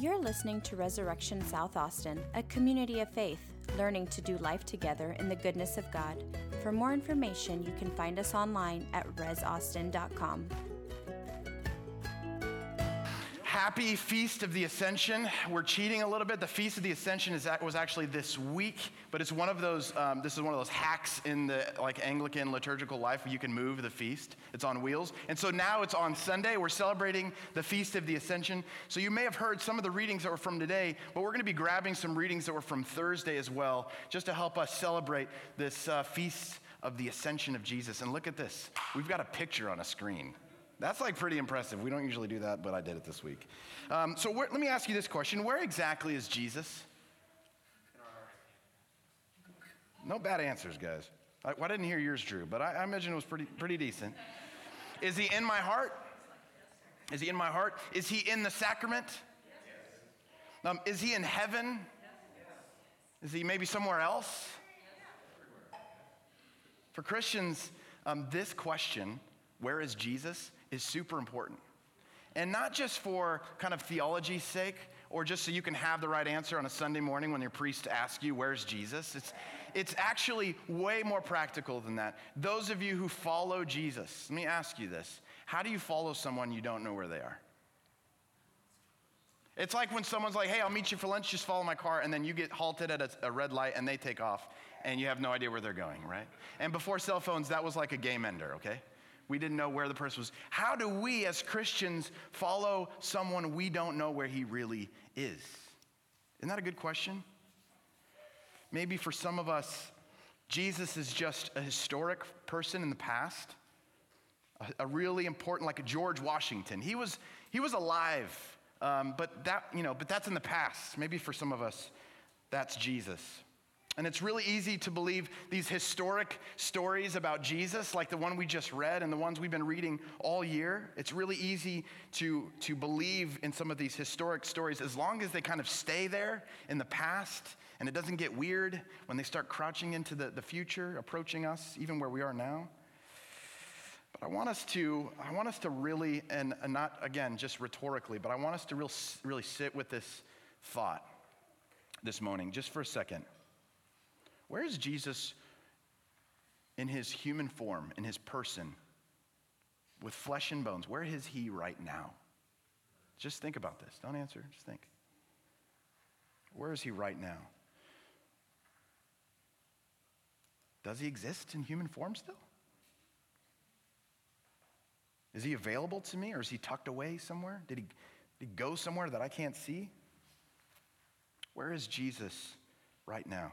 You're listening to Resurrection South Austin, a community of faith, learning to do life together in the goodness of God. For more information, you can find us online at resaustin.com. Happy Feast of the Ascension. We're cheating a little bit. The Feast of the Ascension is, was actually this week, but it's one of those, um, this is one of those hacks in the like Anglican liturgical life where you can move the feast. It's on wheels. And so now it's on Sunday. We're celebrating the Feast of the Ascension. So you may have heard some of the readings that were from today, but we're going to be grabbing some readings that were from Thursday as well, just to help us celebrate this uh, Feast of the Ascension of Jesus. And look at this. We've got a picture on a screen. That's like pretty impressive. We don't usually do that, but I did it this week. Um, so where, let me ask you this question Where exactly is Jesus? No bad answers, guys. I, well, I didn't hear yours, Drew, but I, I imagine it was pretty, pretty decent. Is he in my heart? Is he in my heart? Is he in the sacrament? Um, is he in heaven? Is he maybe somewhere else? For Christians, um, this question, where is Jesus, is super important. And not just for kind of theology's sake or just so you can have the right answer on a Sunday morning when your priest asks you, Where's Jesus? It's, it's actually way more practical than that. Those of you who follow Jesus, let me ask you this How do you follow someone you don't know where they are? It's like when someone's like, Hey, I'll meet you for lunch, just follow my car, and then you get halted at a, a red light and they take off and you have no idea where they're going, right? And before cell phones, that was like a game ender, okay? We didn't know where the person was. How do we as Christians follow someone we don't know where he really is? Isn't that a good question? Maybe for some of us, Jesus is just a historic person in the past, a, a really important, like a George Washington. He was, he was alive, um, but, that, you know, but that's in the past. Maybe for some of us, that's Jesus. And it's really easy to believe these historic stories about Jesus, like the one we just read and the ones we've been reading all year. It's really easy to, to believe in some of these historic stories as long as they kind of stay there in the past and it doesn't get weird when they start crouching into the, the future, approaching us, even where we are now. But I want us to, I want us to really, and, not again just rhetorically, but I want us to real, really sit with this thought this morning, just for a second. Where is Jesus in his human form, in his person, with flesh and bones? Where is he right now? Just think about this. Don't answer, just think. Where is he right now? Does he exist in human form still? Is he available to me or is he tucked away somewhere? Did he, did he go somewhere that I can't see? Where is Jesus right now?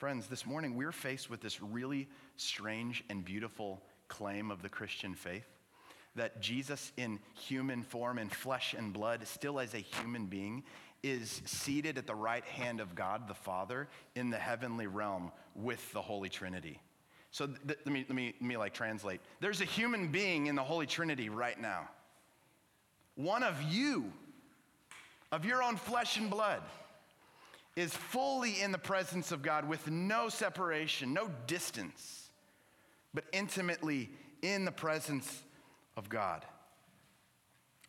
Friends, this morning we're faced with this really strange and beautiful claim of the Christian faith that Jesus, in human form, in flesh and blood, still as a human being, is seated at the right hand of God the Father in the heavenly realm with the Holy Trinity. So th- let, me, let, me, let me like translate. There's a human being in the Holy Trinity right now. One of you, of your own flesh and blood is fully in the presence of God with no separation, no distance, but intimately in the presence of God.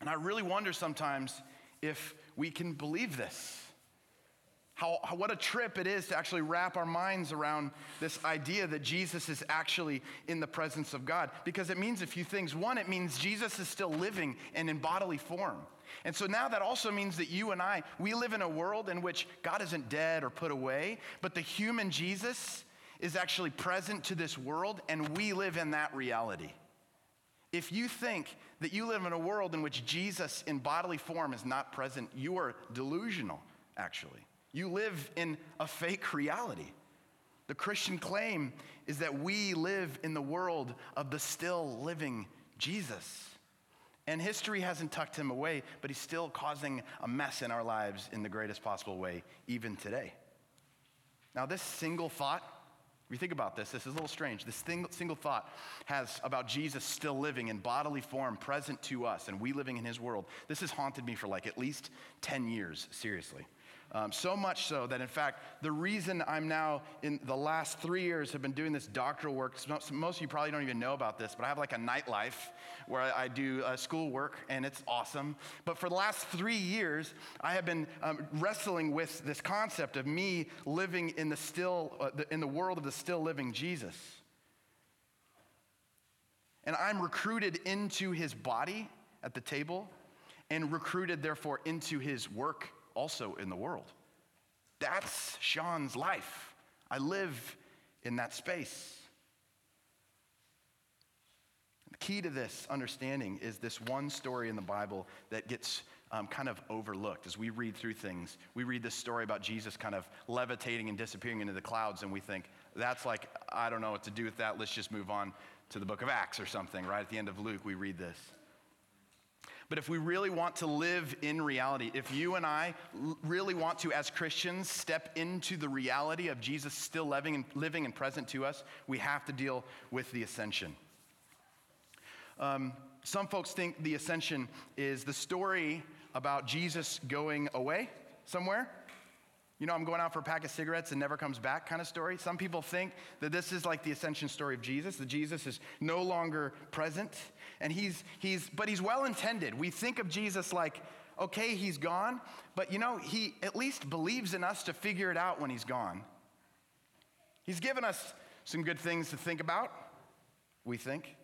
And I really wonder sometimes if we can believe this. How, how, what a trip it is to actually wrap our minds around this idea that Jesus is actually in the presence of God. Because it means a few things. One, it means Jesus is still living and in bodily form. And so now that also means that you and I, we live in a world in which God isn't dead or put away, but the human Jesus is actually present to this world, and we live in that reality. If you think that you live in a world in which Jesus in bodily form is not present, you are delusional, actually. You live in a fake reality. The Christian claim is that we live in the world of the still living Jesus. And history hasn't tucked him away, but he's still causing a mess in our lives in the greatest possible way, even today. Now, this single thought, if you think about this, this is a little strange. This thing, single thought has about Jesus still living in bodily form, present to us, and we living in his world. This has haunted me for like at least 10 years, seriously. Um, so much so that, in fact, the reason I'm now in the last three years have been doing this doctoral work, most of you probably don't even know about this, but I have like a nightlife where I do uh, school work and it's awesome. But for the last three years, I have been um, wrestling with this concept of me living in the still, uh, the, in the world of the still living Jesus. And I'm recruited into his body at the table and recruited, therefore, into his work also in the world. That's Sean's life. I live in that space. The key to this understanding is this one story in the Bible that gets um, kind of overlooked as we read through things. We read this story about Jesus kind of levitating and disappearing into the clouds, and we think, that's like, I don't know what to do with that. Let's just move on to the book of Acts or something, right? At the end of Luke, we read this. But if we really want to live in reality, if you and I really want to, as Christians, step into the reality of Jesus still living and, living and present to us, we have to deal with the ascension. Um, some folks think the ascension is the story about Jesus going away somewhere you know, I'm going out for a pack of cigarettes and never comes back kind of story. Some people think that this is like the ascension story of Jesus, that Jesus is no longer present. And he's, he's, but he's well intended. We think of Jesus like, okay, he's gone, but you know, he at least believes in us to figure it out when he's gone. He's given us some good things to think about, we think.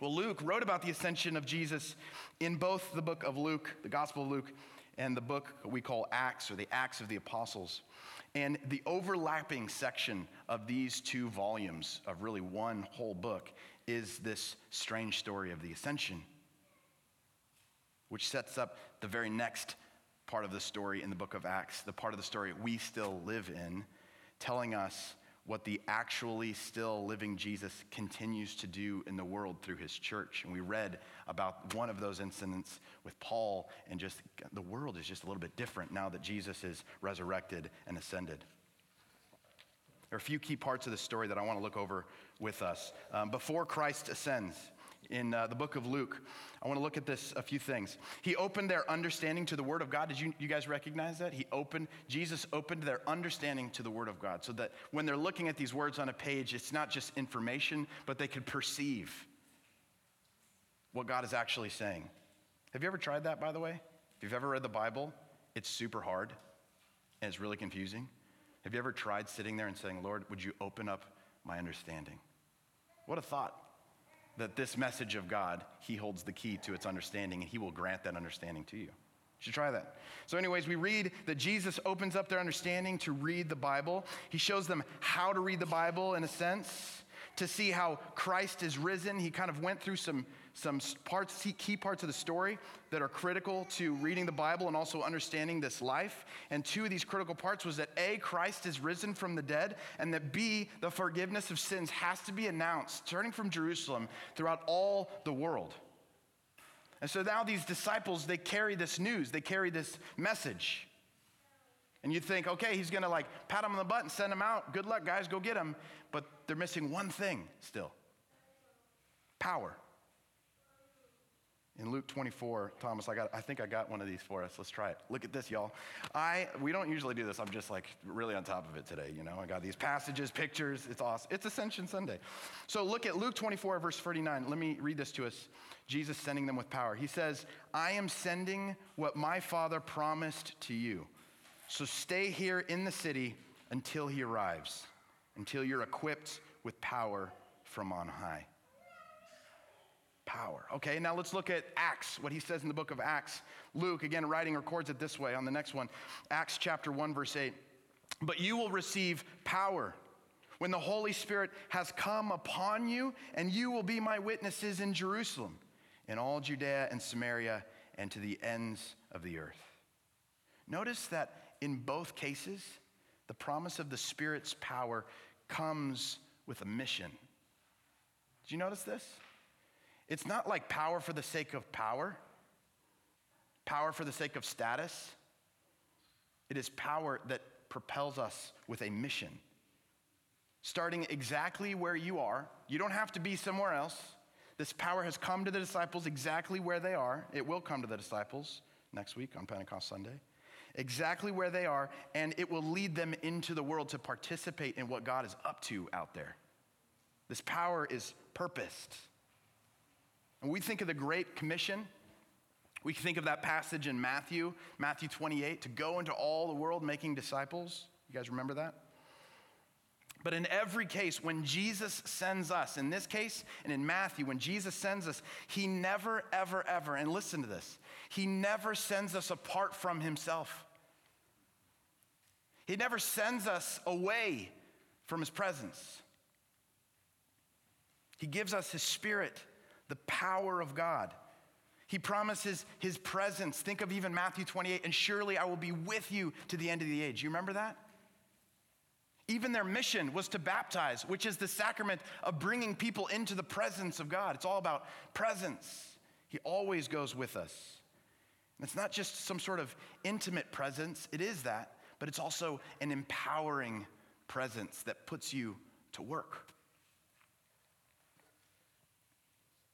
Well, Luke wrote about the ascension of Jesus in both the book of Luke, the Gospel of Luke, and the book we call Acts or the Acts of the Apostles. And the overlapping section of these two volumes of really one whole book is this strange story of the ascension, which sets up the very next part of the story in the book of Acts, the part of the story we still live in, telling us what the actually still living Jesus continues to do in the world through his church. And we read about one of those incidents with Paul, and just the world is just a little bit different now that Jesus is resurrected and ascended. There are a few key parts of the story that I want to look over with us. Um, before Christ ascends, in uh, the book of Luke. I want to look at this a few things. He opened their understanding to the word of God. Did you, you guys recognize that? He opened, Jesus opened their understanding to the word of God so that when they're looking at these words on a page, it's not just information, but they could perceive what God is actually saying. Have you ever tried that, by the way? If you've ever read the Bible, it's super hard and it's really confusing. Have you ever tried sitting there and saying, Lord, would you open up my understanding? What a thought that this message of God, He holds the key to its understanding and He will grant that understanding to you. You should try that. So, anyways, we read that Jesus opens up their understanding to read the Bible. He shows them how to read the Bible in a sense, to see how Christ is risen. He kind of went through some some parts, key parts of the story that are critical to reading the Bible and also understanding this life. And two of these critical parts was that A, Christ is risen from the dead, and that B, the forgiveness of sins has to be announced, turning from Jerusalem throughout all the world. And so now these disciples, they carry this news, they carry this message. And you think, okay, he's gonna like pat them on the butt and send them out. Good luck, guys, go get them. But they're missing one thing still power. In Luke 24, Thomas, I, got, I think I got one of these for us. Let's try it. Look at this, y'all. I, we don't usually do this. I'm just like really on top of it today. You know, I got these passages, pictures. It's awesome. It's Ascension Sunday. So look at Luke 24, verse 39. Let me read this to us. Jesus sending them with power. He says, I am sending what my Father promised to you. So stay here in the city until he arrives, until you're equipped with power from on high power. Okay, now let's look at Acts, what he says in the book of Acts. Luke, again, writing records it this way on the next one Acts chapter 1, verse 8. But you will receive power when the Holy Spirit has come upon you, and you will be my witnesses in Jerusalem, in all Judea and Samaria, and to the ends of the earth. Notice that in both cases, the promise of the Spirit's power comes with a mission. Did you notice this? It's not like power for the sake of power, power for the sake of status. It is power that propels us with a mission. Starting exactly where you are, you don't have to be somewhere else. This power has come to the disciples exactly where they are. It will come to the disciples next week on Pentecost Sunday. exactly where they are, and it will lead them into the world to participate in what God is up to out there. This power is purposed. And we think of the Great Commission. We think of that passage in Matthew, Matthew 28, to go into all the world making disciples. You guys remember that? But in every case, when Jesus sends us, in this case and in Matthew, when Jesus sends us, he never, ever, ever, and listen to this, he never sends us apart from himself. He never sends us away from his presence. He gives us his spirit, the power of God. He promises his presence. Think of even Matthew 28, and surely I will be with you to the end of the age. You remember that? Even their mission was to baptize, which is the sacrament of bringing people into the presence of God. It's all about presence. He always goes with us. And it's not just some sort of intimate presence, it is that, but it's also an empowering presence that puts you to work.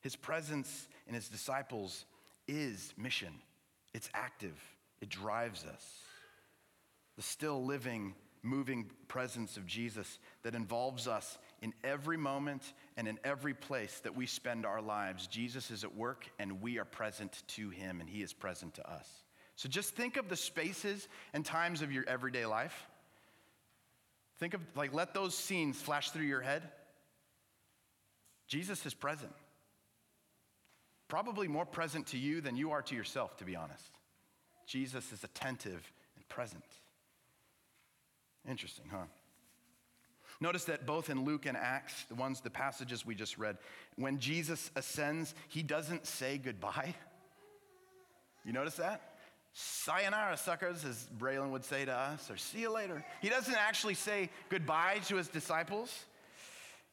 His presence in his disciples is mission, it's active, it drives us. The still living, moving presence of Jesus that involves us in every moment and in every place that we spend our lives. Jesus is at work and we are present to him and he is present to us. So just think of the spaces and times of your everyday life. Think of, like, let those scenes flash through your head. Jesus is present. Probably more present to you than you are to yourself, to be honest. Jesus is attentive and present. Interesting, huh? Notice that both in Luke and Acts, the ones, the passages we just read, when Jesus ascends, he doesn't say goodbye. You notice that? Sayonara, suckers, as Braylon would say to us, or see you later. He doesn't actually say goodbye to his disciples.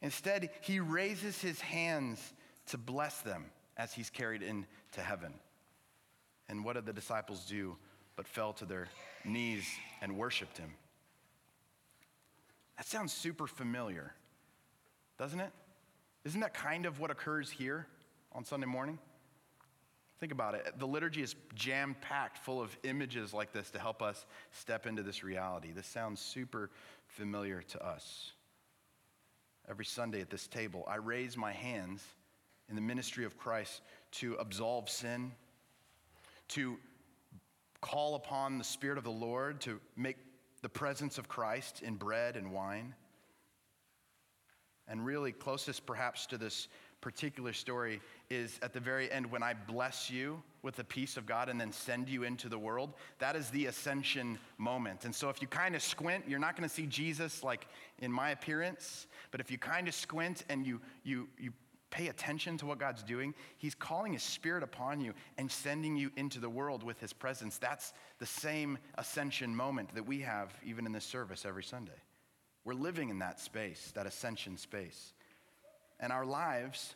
Instead, he raises his hands to bless them as he's carried into heaven. And what did the disciples do but fell to their knees and worshiped him? That sounds super familiar, doesn't it? Isn't that kind of what occurs here on Sunday morning? Think about it. The liturgy is jam packed full of images like this to help us step into this reality. This sounds super familiar to us. Every Sunday at this table, I raise my hands in the ministry of Christ to absolve sin, to call upon the Spirit of the Lord to make the presence of Christ in bread and wine. And really, closest perhaps to this particular story is at the very end when I bless you with the peace of God and then send you into the world. That is the ascension moment. And so if you kind of squint, you're not going to see Jesus like in my appearance, but if you kind of squint and you you you pay attention to what God's doing, He's calling His Spirit upon you and sending you into the world with His presence. That's the same ascension moment that we have even in this service every Sunday. We're living in that space, that ascension space. And our lives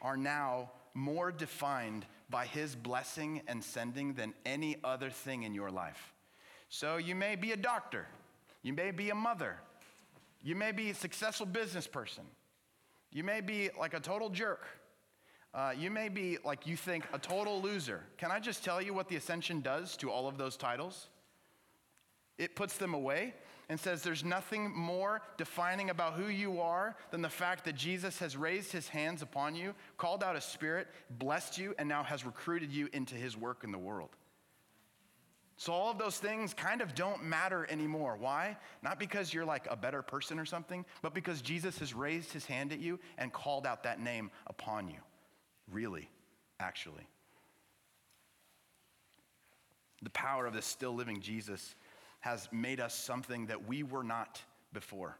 are now more defined by His blessing and sending than any other thing in your life. So you may be a doctor, you may be a mother, you may be a successful business person. You may be like a total jerk. Uh, you may be like you think a total loser. Can I just tell you what the ascension does to all of those titles? It puts them away and says there's nothing more defining about who you are than the fact that Jesus has raised his hands upon you, called out a spirit, blessed you, and now has recruited you into his work in the world. So all of those things kind of don't matter anymore. Why? Not because you're like a better person or something, but because Jesus has raised his hand at you and called out that name upon you. Really, actually. The power of this still living Jesus has made us something that we were not before.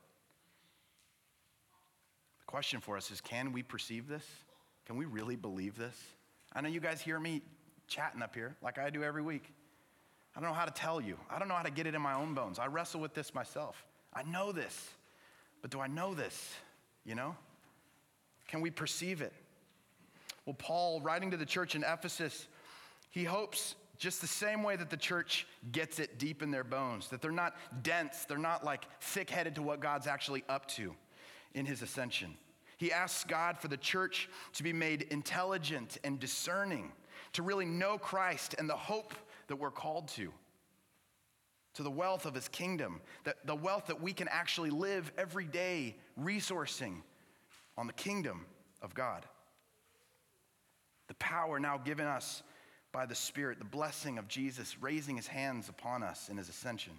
The question for us is can we perceive this? Can we really believe this? I know you guys hear me chatting up here like I do every week. I don't know how to tell you. I don't know how to get it in my own bones. I wrestle with this myself. I know this, but do I know this? You know? Can we perceive it? Well, Paul, writing to the church in Ephesus, he hopes just the same way that the church gets it deep in their bones, that they're not dense, they're not like thick headed to what God's actually up to in his ascension. He asks God for the church to be made intelligent and discerning, to really know Christ and the hope that we're called to. to the wealth of his kingdom, that the wealth that we can actually live every day resourcing on the kingdom of God. The power now given us by the Spirit, the blessing of Jesus raising his hands upon us in his ascension.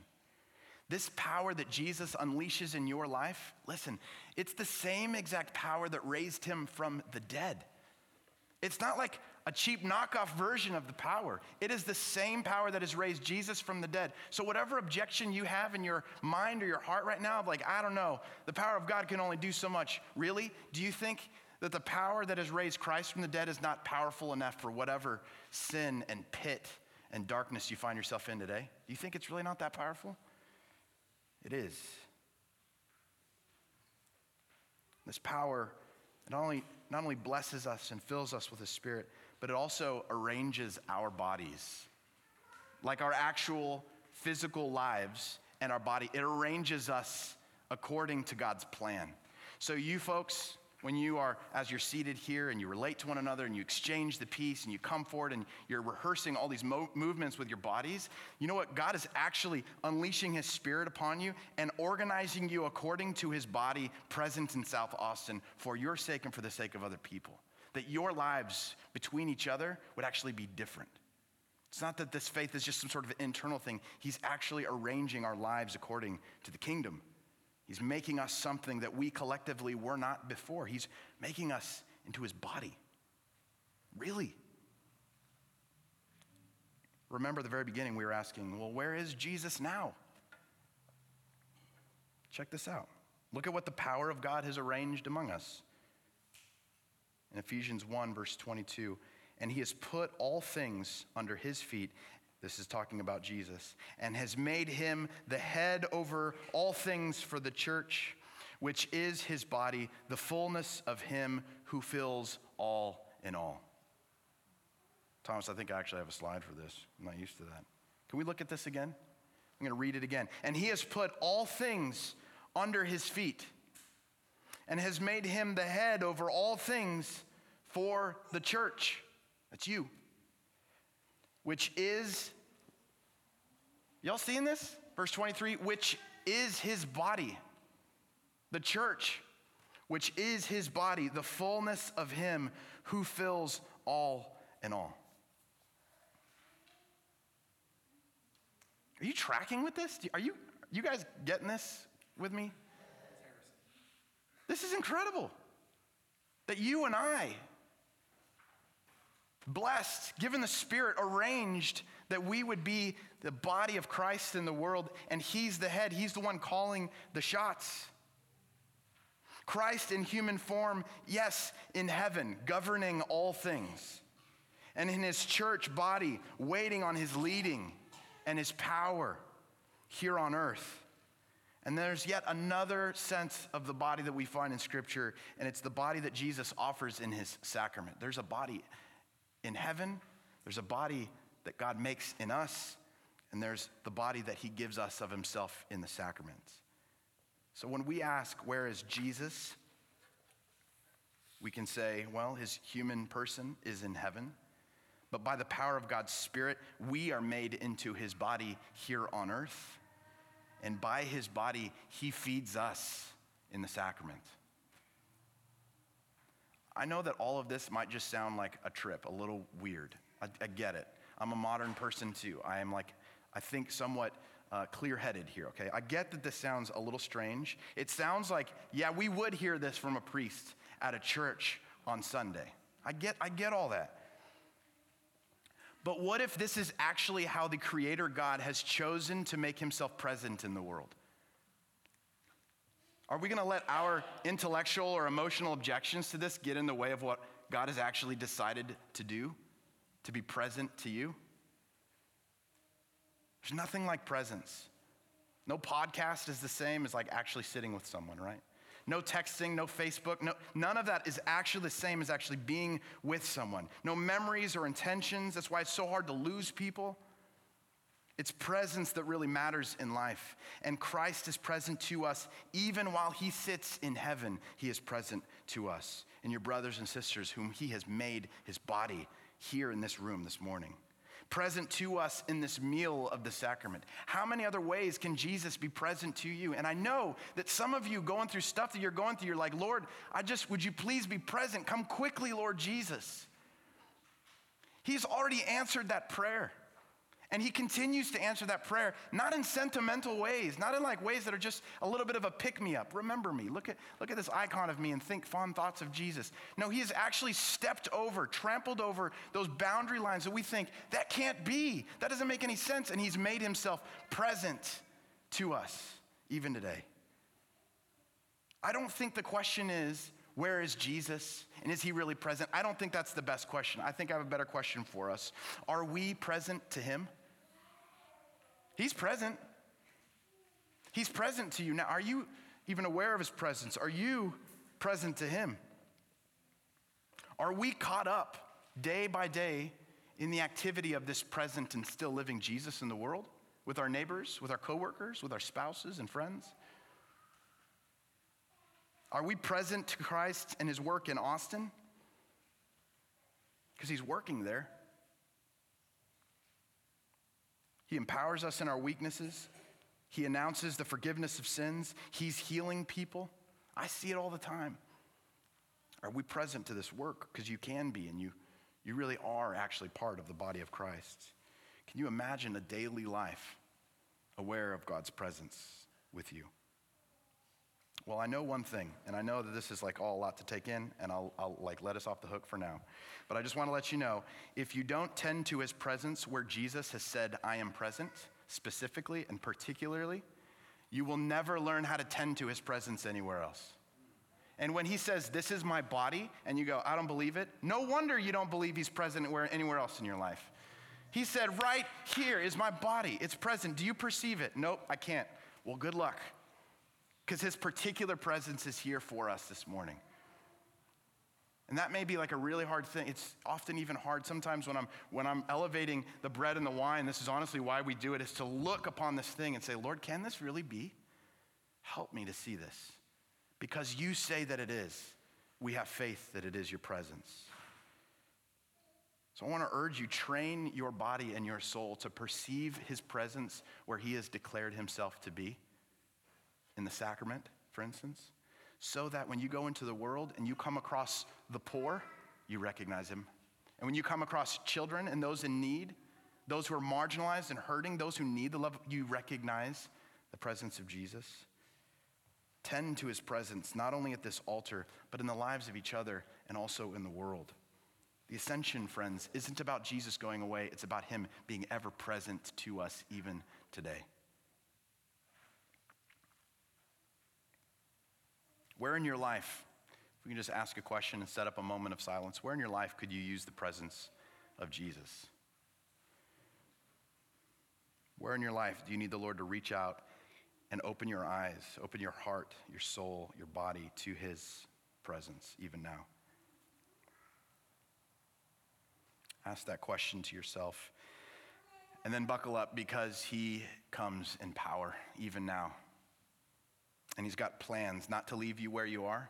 This power that Jesus unleashes in your life, listen, it's the same exact power that raised him from the dead. It's not like a cheap knockoff version of the power. It is the same power that has raised Jesus from the dead. So, whatever objection you have in your mind or your heart right now, of like, I don't know, the power of God can only do so much. Really? Do you think that the power that has raised Christ from the dead is not powerful enough for whatever sin and pit and darkness you find yourself in today? Do you think it's really not that powerful? It is. This power not only, not only blesses us and fills us with the Spirit, but it also arranges our bodies. Like our actual physical lives and our body, it arranges us according to God's plan. So, you folks, when you are, as you're seated here and you relate to one another and you exchange the peace and you come forward and you're rehearsing all these mo- movements with your bodies, you know what? God is actually unleashing His Spirit upon you and organizing you according to His body present in South Austin for your sake and for the sake of other people. That your lives between each other would actually be different. It's not that this faith is just some sort of internal thing, He's actually arranging our lives according to the kingdom He's making us something that we collectively were not before. He's making us into his body. Really? Remember the very beginning, we were asking, well, where is Jesus now? Check this out. Look at what the power of God has arranged among us. In Ephesians 1, verse 22, and he has put all things under his feet this is talking about Jesus, and has made him the head over all things for the church, which is his body, the fullness of him who fills all in all. Thomas, I think I actually have a slide for this. I'm not used to that. Can we look at this again? I'm going to read it again. And he has put all things under his feet and has made him the head over all things for the church. That's you which is, y'all seeing this? Verse 23, which is his body, the church, which is his body, the fullness of him who fills all in all. Are you tracking with this? Are you, you guys getting this with me? This is incredible. That you and I, blessed, given the Spirit, arranged that we would be the body of Christ in the world, and He's the head. He's the one calling the shots. Christ in human form, yes, in heaven, governing all things. And in His church body, waiting on His leading and His power here on earth. And there's yet another sense of the body that we find in Scripture, and it's the body that Jesus offers in His sacrament. There's a body in heaven, there's a body that God makes in us, and there's the body that he gives us of himself in the sacraments. So when we ask, where is Jesus? We can say, well, his human person is in heaven. But by the power of God's Spirit, we are made into his body here on earth. And by his body, he feeds us in the sacrament. I know that all of this might just sound like a trip, a little weird. I, I get it. I'm a modern person too. I am like, I think somewhat uh, clear headed here, okay? I get that this sounds a little strange. It sounds like, yeah, we would hear this from a priest at a church on Sunday. I get, I get all that. But what if this is actually how the Creator God has chosen to make himself present in the world? Are we going to let our intellectual or emotional objections to this get in the way of what God has actually decided to do, to be present to you? There's nothing like presence. No podcast is the same as like actually sitting with someone, right? No texting, no Facebook, no, none of that is actually the same as actually being with someone. No memories or intentions. That's why it's so hard to lose people. It's presence that really matters in life. And Christ is present to us even while he sits in heaven. He is present to us. And your brothers and sisters, whom he has made his body here in this room this morning. Present to us in this meal of the sacrament. How many other ways can Jesus be present to you? And I know that some of you going through stuff that you're going through, you're like, Lord, I just, would you please be present? Come quickly, Lord Jesus. He's already answered that prayer. And he continues to answer that prayer, not in sentimental ways, not in like ways that are just a little bit of a pick me up. Remember me. Look at, look at this icon of me and think fond thoughts of Jesus. No, he has actually stepped over, trampled over those boundary lines that we think that can't be. That doesn't make any sense. And he's made himself present to us even today. I don't think the question is, where is Jesus? And is he really present? I don't think that's the best question. I think I have a better question for us. Are we present to him? He's present. He's present to you. Now, are you even aware of his presence? Are you present to him? Are we caught up day by day in the activity of this present and still living Jesus in the world with our neighbors, with our coworkers, with our spouses and friends? Are we present to Christ and his work in Austin? Because he's working there. He empowers us in our weaknesses. He announces the forgiveness of sins. He's healing people. I see it all the time. Are we present to this work? Because you can be, and you, you really are actually part of the body of Christ. Can you imagine a daily life aware of God's presence with you? Well, I know one thing, and I know that this is like all a lot to take in, and I'll, I'll like let us off the hook for now. But I just want to let you know if you don't tend to his presence where Jesus has said, I am present, specifically and particularly, you will never learn how to tend to his presence anywhere else. And when he says, This is my body, and you go, I don't believe it, no wonder you don't believe he's present anywhere else in your life. He said, Right here is my body. It's present. Do you perceive it? Nope, I can't. Well, good luck because his particular presence is here for us this morning. And that may be like a really hard thing. It's often even hard sometimes when I'm when I'm elevating the bread and the wine. This is honestly why we do it is to look upon this thing and say, "Lord, can this really be? Help me to see this." Because you say that it is. We have faith that it is your presence. So I want to urge you train your body and your soul to perceive his presence where he has declared himself to be in the sacrament, for instance, so that when you go into the world and you come across the poor, you recognize him. And when you come across children and those in need, those who are marginalized and hurting, those who need the love, you recognize the presence of Jesus. Tend to his presence, not only at this altar, but in the lives of each other and also in the world. The ascension, friends, isn't about Jesus going away, it's about him being ever present to us even today. Where in your life, if we can just ask a question and set up a moment of silence, where in your life could you use the presence of Jesus? Where in your life do you need the Lord to reach out and open your eyes, open your heart, your soul, your body to his presence even now? Ask that question to yourself. And then buckle up because he comes in power even now. And He's got plans not to leave you where you are,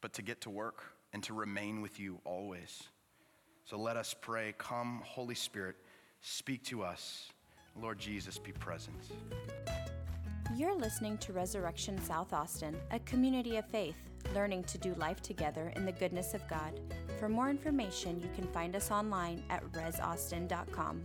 but to get to work and to remain with you always. So let us pray. Come, Holy Spirit, speak to us. Lord Jesus, be present. You're listening to Resurrection South Austin, a community of faith, learning to do life together in the goodness of God. For more information, you can find us online at resaustin.com.